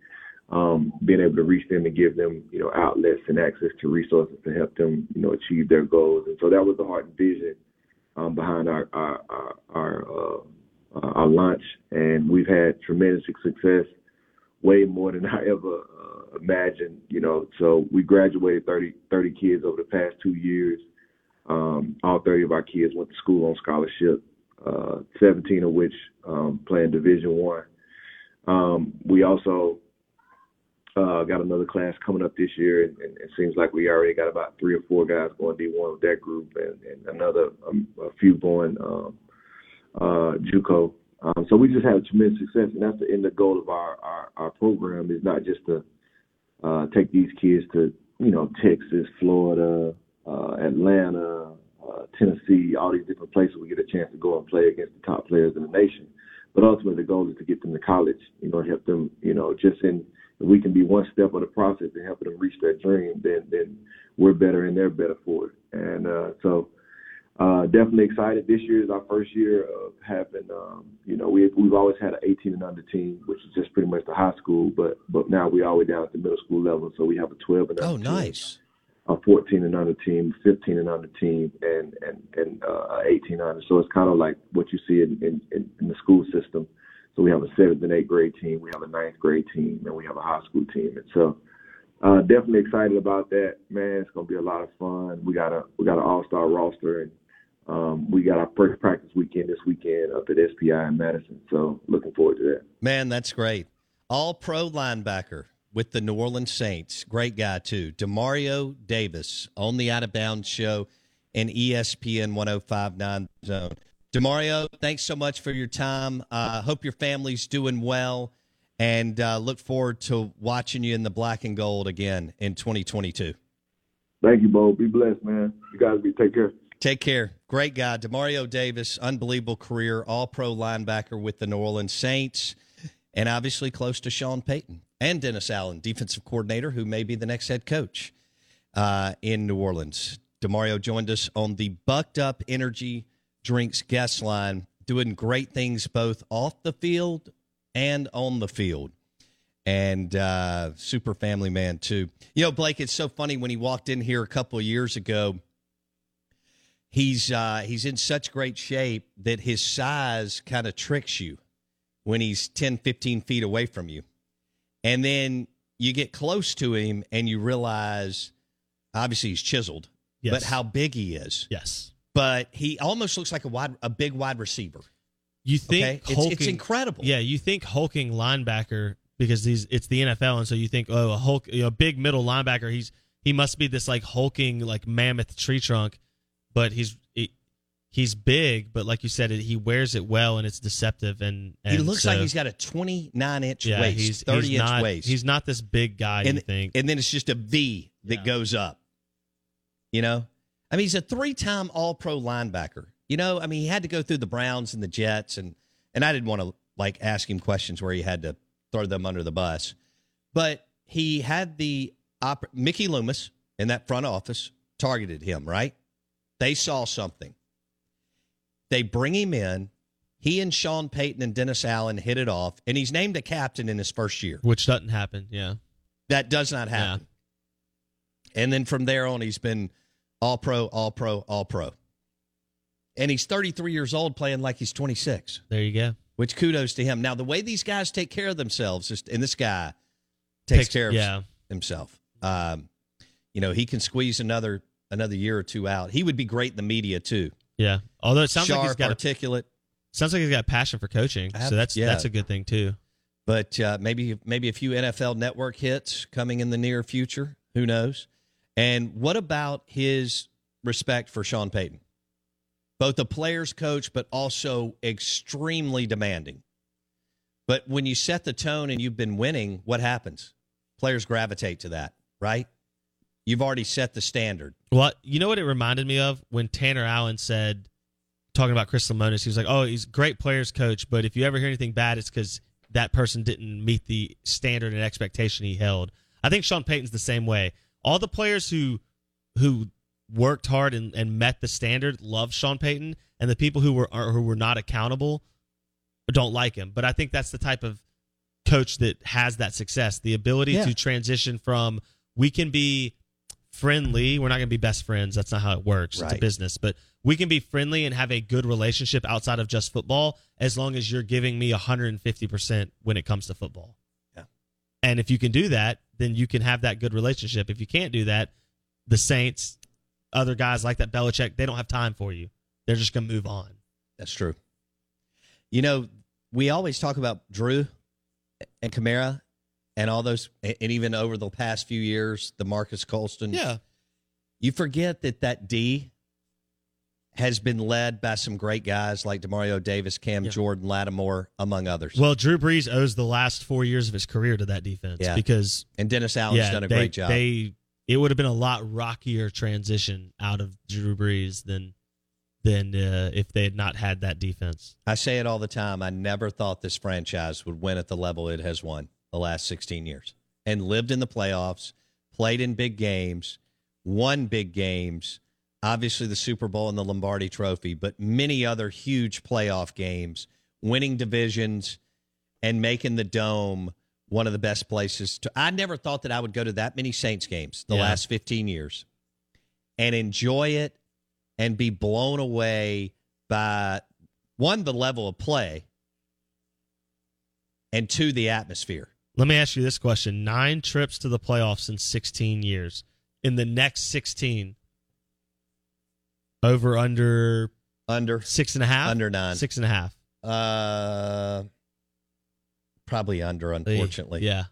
Speaker 8: Um, being able to reach them and give them, you know, outlets and access to resources to help them, you know, achieve their goals. And so that was the heart and vision um, behind our our our, our, uh, our launch, and we've had tremendous success way more than I ever uh, imagined, you know. So we graduated 30, 30 kids over the past two years. Um, all 30 of our kids went to school on scholarship, uh, 17 of which um, playing Division One. Um, we also uh, got another class coming up this year, and, and, it seems like we already got about three or four guys going D1 with that group, and, and another um, a few going um, uh, JUCO um, so we just had tremendous success, and that's the end the goal of our, our, our program is not just to uh, take these kids to you know Texas, Florida, uh, Atlanta, uh, Tennessee, all these different places we get a chance to go and play against the top players in the nation. But ultimately, the goal is to get them to college. You know, help them. You know, just in if we can be one step of the process and help them reach their dream, then then we're better and they're better for it. And uh, so uh, definitely excited. This year is our first year of having, um, you know, we we've always had an 18 and under team, which is just pretty much the high school, but but now we're all the way down at the middle school level, so we have a 12 and under.
Speaker 6: Oh, nice.
Speaker 8: Team, a 14 and under team, 15 and under team, and and and uh, 18 under. So it's kind of like what you see in, in in the school system. So we have a seventh and eighth grade team, we have a ninth grade team, and we have a high school team, and so. Uh, definitely excited about that, man. It's gonna be a lot of fun. We got a we got an all star roster, and um, we got our first practice weekend this weekend up at SPI in Madison. So looking forward to that.
Speaker 6: Man, that's great. All pro linebacker with the New Orleans Saints. Great guy, too. Demario Davis on the Out of Bounds show and ESPN 1059 Zone. Demario, thanks so much for your time. I uh, hope your family's doing well and uh, look forward to watching you in the black and gold again in 2022.
Speaker 8: Thank you, Bo. Be blessed, man. You guys be take care.
Speaker 6: Take care. Great guy. Demario Davis, unbelievable career, all pro linebacker with the New Orleans Saints, and obviously close to Sean Payton and Dennis Allen, defensive coordinator, who may be the next head coach uh, in New Orleans. Demario joined us on the Bucked Up Energy Drinks guest line, doing great things both off the field and on the field. And uh, super family man, too. You know, Blake, it's so funny when he walked in here a couple years ago he's uh, he's in such great shape that his size kind of tricks you when he's 10 15 feet away from you and then you get close to him and you realize obviously he's chiseled
Speaker 1: Yes.
Speaker 6: but how big he is
Speaker 1: Yes.
Speaker 6: but he almost looks like a wide a big wide receiver
Speaker 1: You think
Speaker 6: Okay? It's-
Speaker 1: hulking,
Speaker 6: it's incredible.
Speaker 1: Yeah, you think hulking linebacker because these it's the NFL, and so you think oh a hulk, you know, big middle linebacker. He's he must be this like hulking like mammoth tree trunk, but he's he, he's big, but like you said, he wears it well and it's deceptive. And, and
Speaker 6: he looks
Speaker 1: so-
Speaker 6: like he's got a 29 inch
Speaker 1: yeah,
Speaker 6: waist
Speaker 1: he's
Speaker 6: 30
Speaker 1: he's
Speaker 6: inch
Speaker 1: not,
Speaker 6: waist
Speaker 1: He's not this big guy.
Speaker 6: and,
Speaker 1: you think?
Speaker 6: and then it's just a V that
Speaker 1: Yeah.
Speaker 6: goes up. You know, I mean, he's a three-time All-Pro linebacker. You know, I mean, he had to go through the Browns and the Jets, and and I didn't want to like ask him questions where he had to throw them under the bus, but he had the op- Mickey Loomis in that front office targeted him. Right? They saw something. They bring him in. He and Sean Payton and Dennis Allen hit it off, and he's named a captain in his first year.
Speaker 1: which doesn't happen. Yeah,
Speaker 6: That does not happen. And then from there on, he's been all pro, all pro, all pro. And he's 33 years old playing like he's 26,
Speaker 1: there you go.
Speaker 6: which kudos to him. Now, the way these guys take care of themselves, is, and this guy takes
Speaker 1: Takes-
Speaker 6: care of
Speaker 1: yeah.
Speaker 6: himself. Um, you know, he can squeeze another another year or two out. He would be great in the media too.
Speaker 1: Yeah, although it sounds
Speaker 6: Sharp,
Speaker 1: like he's got a,
Speaker 6: articulate.
Speaker 1: sounds like he's got passion for coaching,
Speaker 6: Ab-
Speaker 1: so that's
Speaker 6: yeah.
Speaker 1: that's a good thing too.
Speaker 6: but uh, maybe maybe a few NFL Network hits coming in the near future. Who knows? And what about his respect for Sean Payton? Both a player's coach, but also extremely demanding. But when you set the tone and you've been winning, what happens? Players gravitate to that, right? You've already set the standard.
Speaker 1: Well, you know what it reminded me of when Tanner Allen said, talking about Chris Lemonis, he was like, "Oh, he's a great players coach, but if you ever hear anything bad, it's because that person didn't meet the standard and expectation he held." I think Sean Payton's the same way. All the players who who worked hard and, and met the standard love Sean Payton, and the people who were uh, who were not accountable don't like him. But I think that's the type of coach that has that success, the ability
Speaker 6: Yeah.
Speaker 1: to transition from we can be friendly. We're not going to be best friends. That's not how it works. It's a business, but we can be friendly and have a good relationship outside of just football as long as you're giving me 150% when it comes to football.
Speaker 6: Yeah.
Speaker 1: And if you can do that, then you can have that good relationship. If you can't do that, the Saints, other guys like that Belichick, they don't have time for you. They're just going to move on.
Speaker 6: That's true. You know, we always talk about Drew and Kamara and all those, and even over the past few years, the Marques Colston. Yeah. You forget that that D has been led by some great guys like Demario Davis, Cam
Speaker 1: Yeah.
Speaker 6: Jordan, Lattimore, among others.
Speaker 1: Well, Drew Brees owes the last four years of his career to that defense
Speaker 6: Yeah.
Speaker 1: because
Speaker 6: and Dennis Allen's
Speaker 1: yeah,
Speaker 6: done a
Speaker 1: they,
Speaker 6: great job.
Speaker 1: They it would have been a lot rockier transition out of Drew Brees than than uh, if they had not had that defense.
Speaker 6: I say it all the time. I never thought this franchise would win at the level it has won the last 16 years and lived in the playoffs, played in big games, won big games, obviously the Super Bowl and the Lombardi trophy, but many other huge playoff games, winning divisions and making the dome one of the best places to I never thought that I would go to that many Saints games the
Speaker 1: Yeah.
Speaker 6: last 15 years and enjoy it and be blown away by one the level of play and two the atmosphere.
Speaker 1: Let me ask you this question: Nine trips to the playoffs in 16 years. In the next 16, over under
Speaker 6: Under
Speaker 1: six and a half,
Speaker 6: Under nine.
Speaker 1: six and a half.
Speaker 6: uh probably under unfortunately.
Speaker 1: yeah.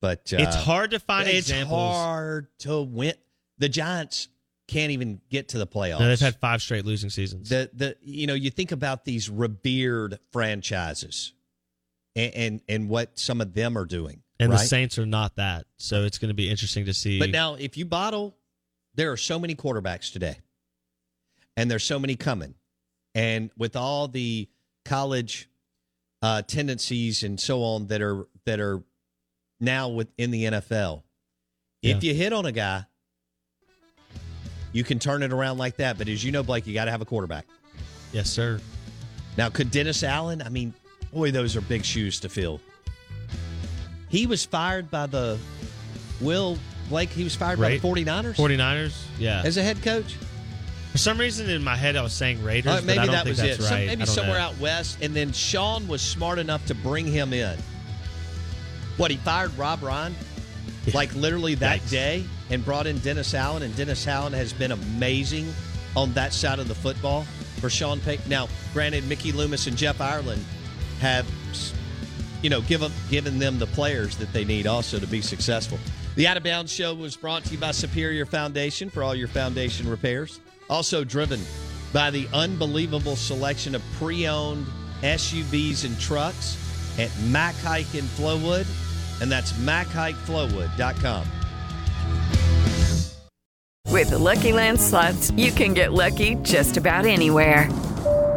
Speaker 6: But uh,
Speaker 1: it's hard to find
Speaker 6: it's
Speaker 1: examples.
Speaker 6: hard to win. The Giants can't even get to the playoffs.
Speaker 1: No, they've had five straight losing seasons.
Speaker 6: the the you know you think about these revered franchises and and, and what some of them are doing
Speaker 1: and
Speaker 6: right?
Speaker 1: the Saints are not that, so it's going to be interesting to see.
Speaker 6: but now if you bottle there are so many quarterbacks today and there's so many coming. And with all the college uh, tendencies and so on that are that are now within the NFL, if you hit on a guy, you can turn it around like that. But as you know, Blake, you got to have a quarterback.
Speaker 1: Yes, sir.
Speaker 6: Now, could Dennis Allen? I mean, boy, those are big shoes to fill. He was fired by the Will Blake. He was fired
Speaker 1: Right.
Speaker 6: by the 49ers
Speaker 1: 49ers, yeah.
Speaker 6: as a head coach.
Speaker 1: For some reason in my head, I was saying Raiders, but
Speaker 6: maybe
Speaker 1: I don't
Speaker 6: that
Speaker 1: think
Speaker 6: was
Speaker 1: that's
Speaker 6: it.
Speaker 1: Right. I
Speaker 6: maybe somewhere
Speaker 1: know.
Speaker 6: out west. And then Sean was smart enough to bring him in. What he fired Rob Ryan, like literally that day, and brought in Dennis Allen. And Dennis Allen has been amazing on that side of the football for Sean Payton. Now, granted, Mickey Loomis and Jeff Ireland have, you know, given given them the players that they need also to be successful. The Out of Bounds Show was brought to you by Superior Foundation for all your foundation repairs. Also driven by the unbelievable selection of pre-owned SUVs and trucks at Mac Haik in Flowood, and that's MacHaikFlowood.com.
Speaker 4: With the Lucky Land slots, you can get lucky just about anywhere.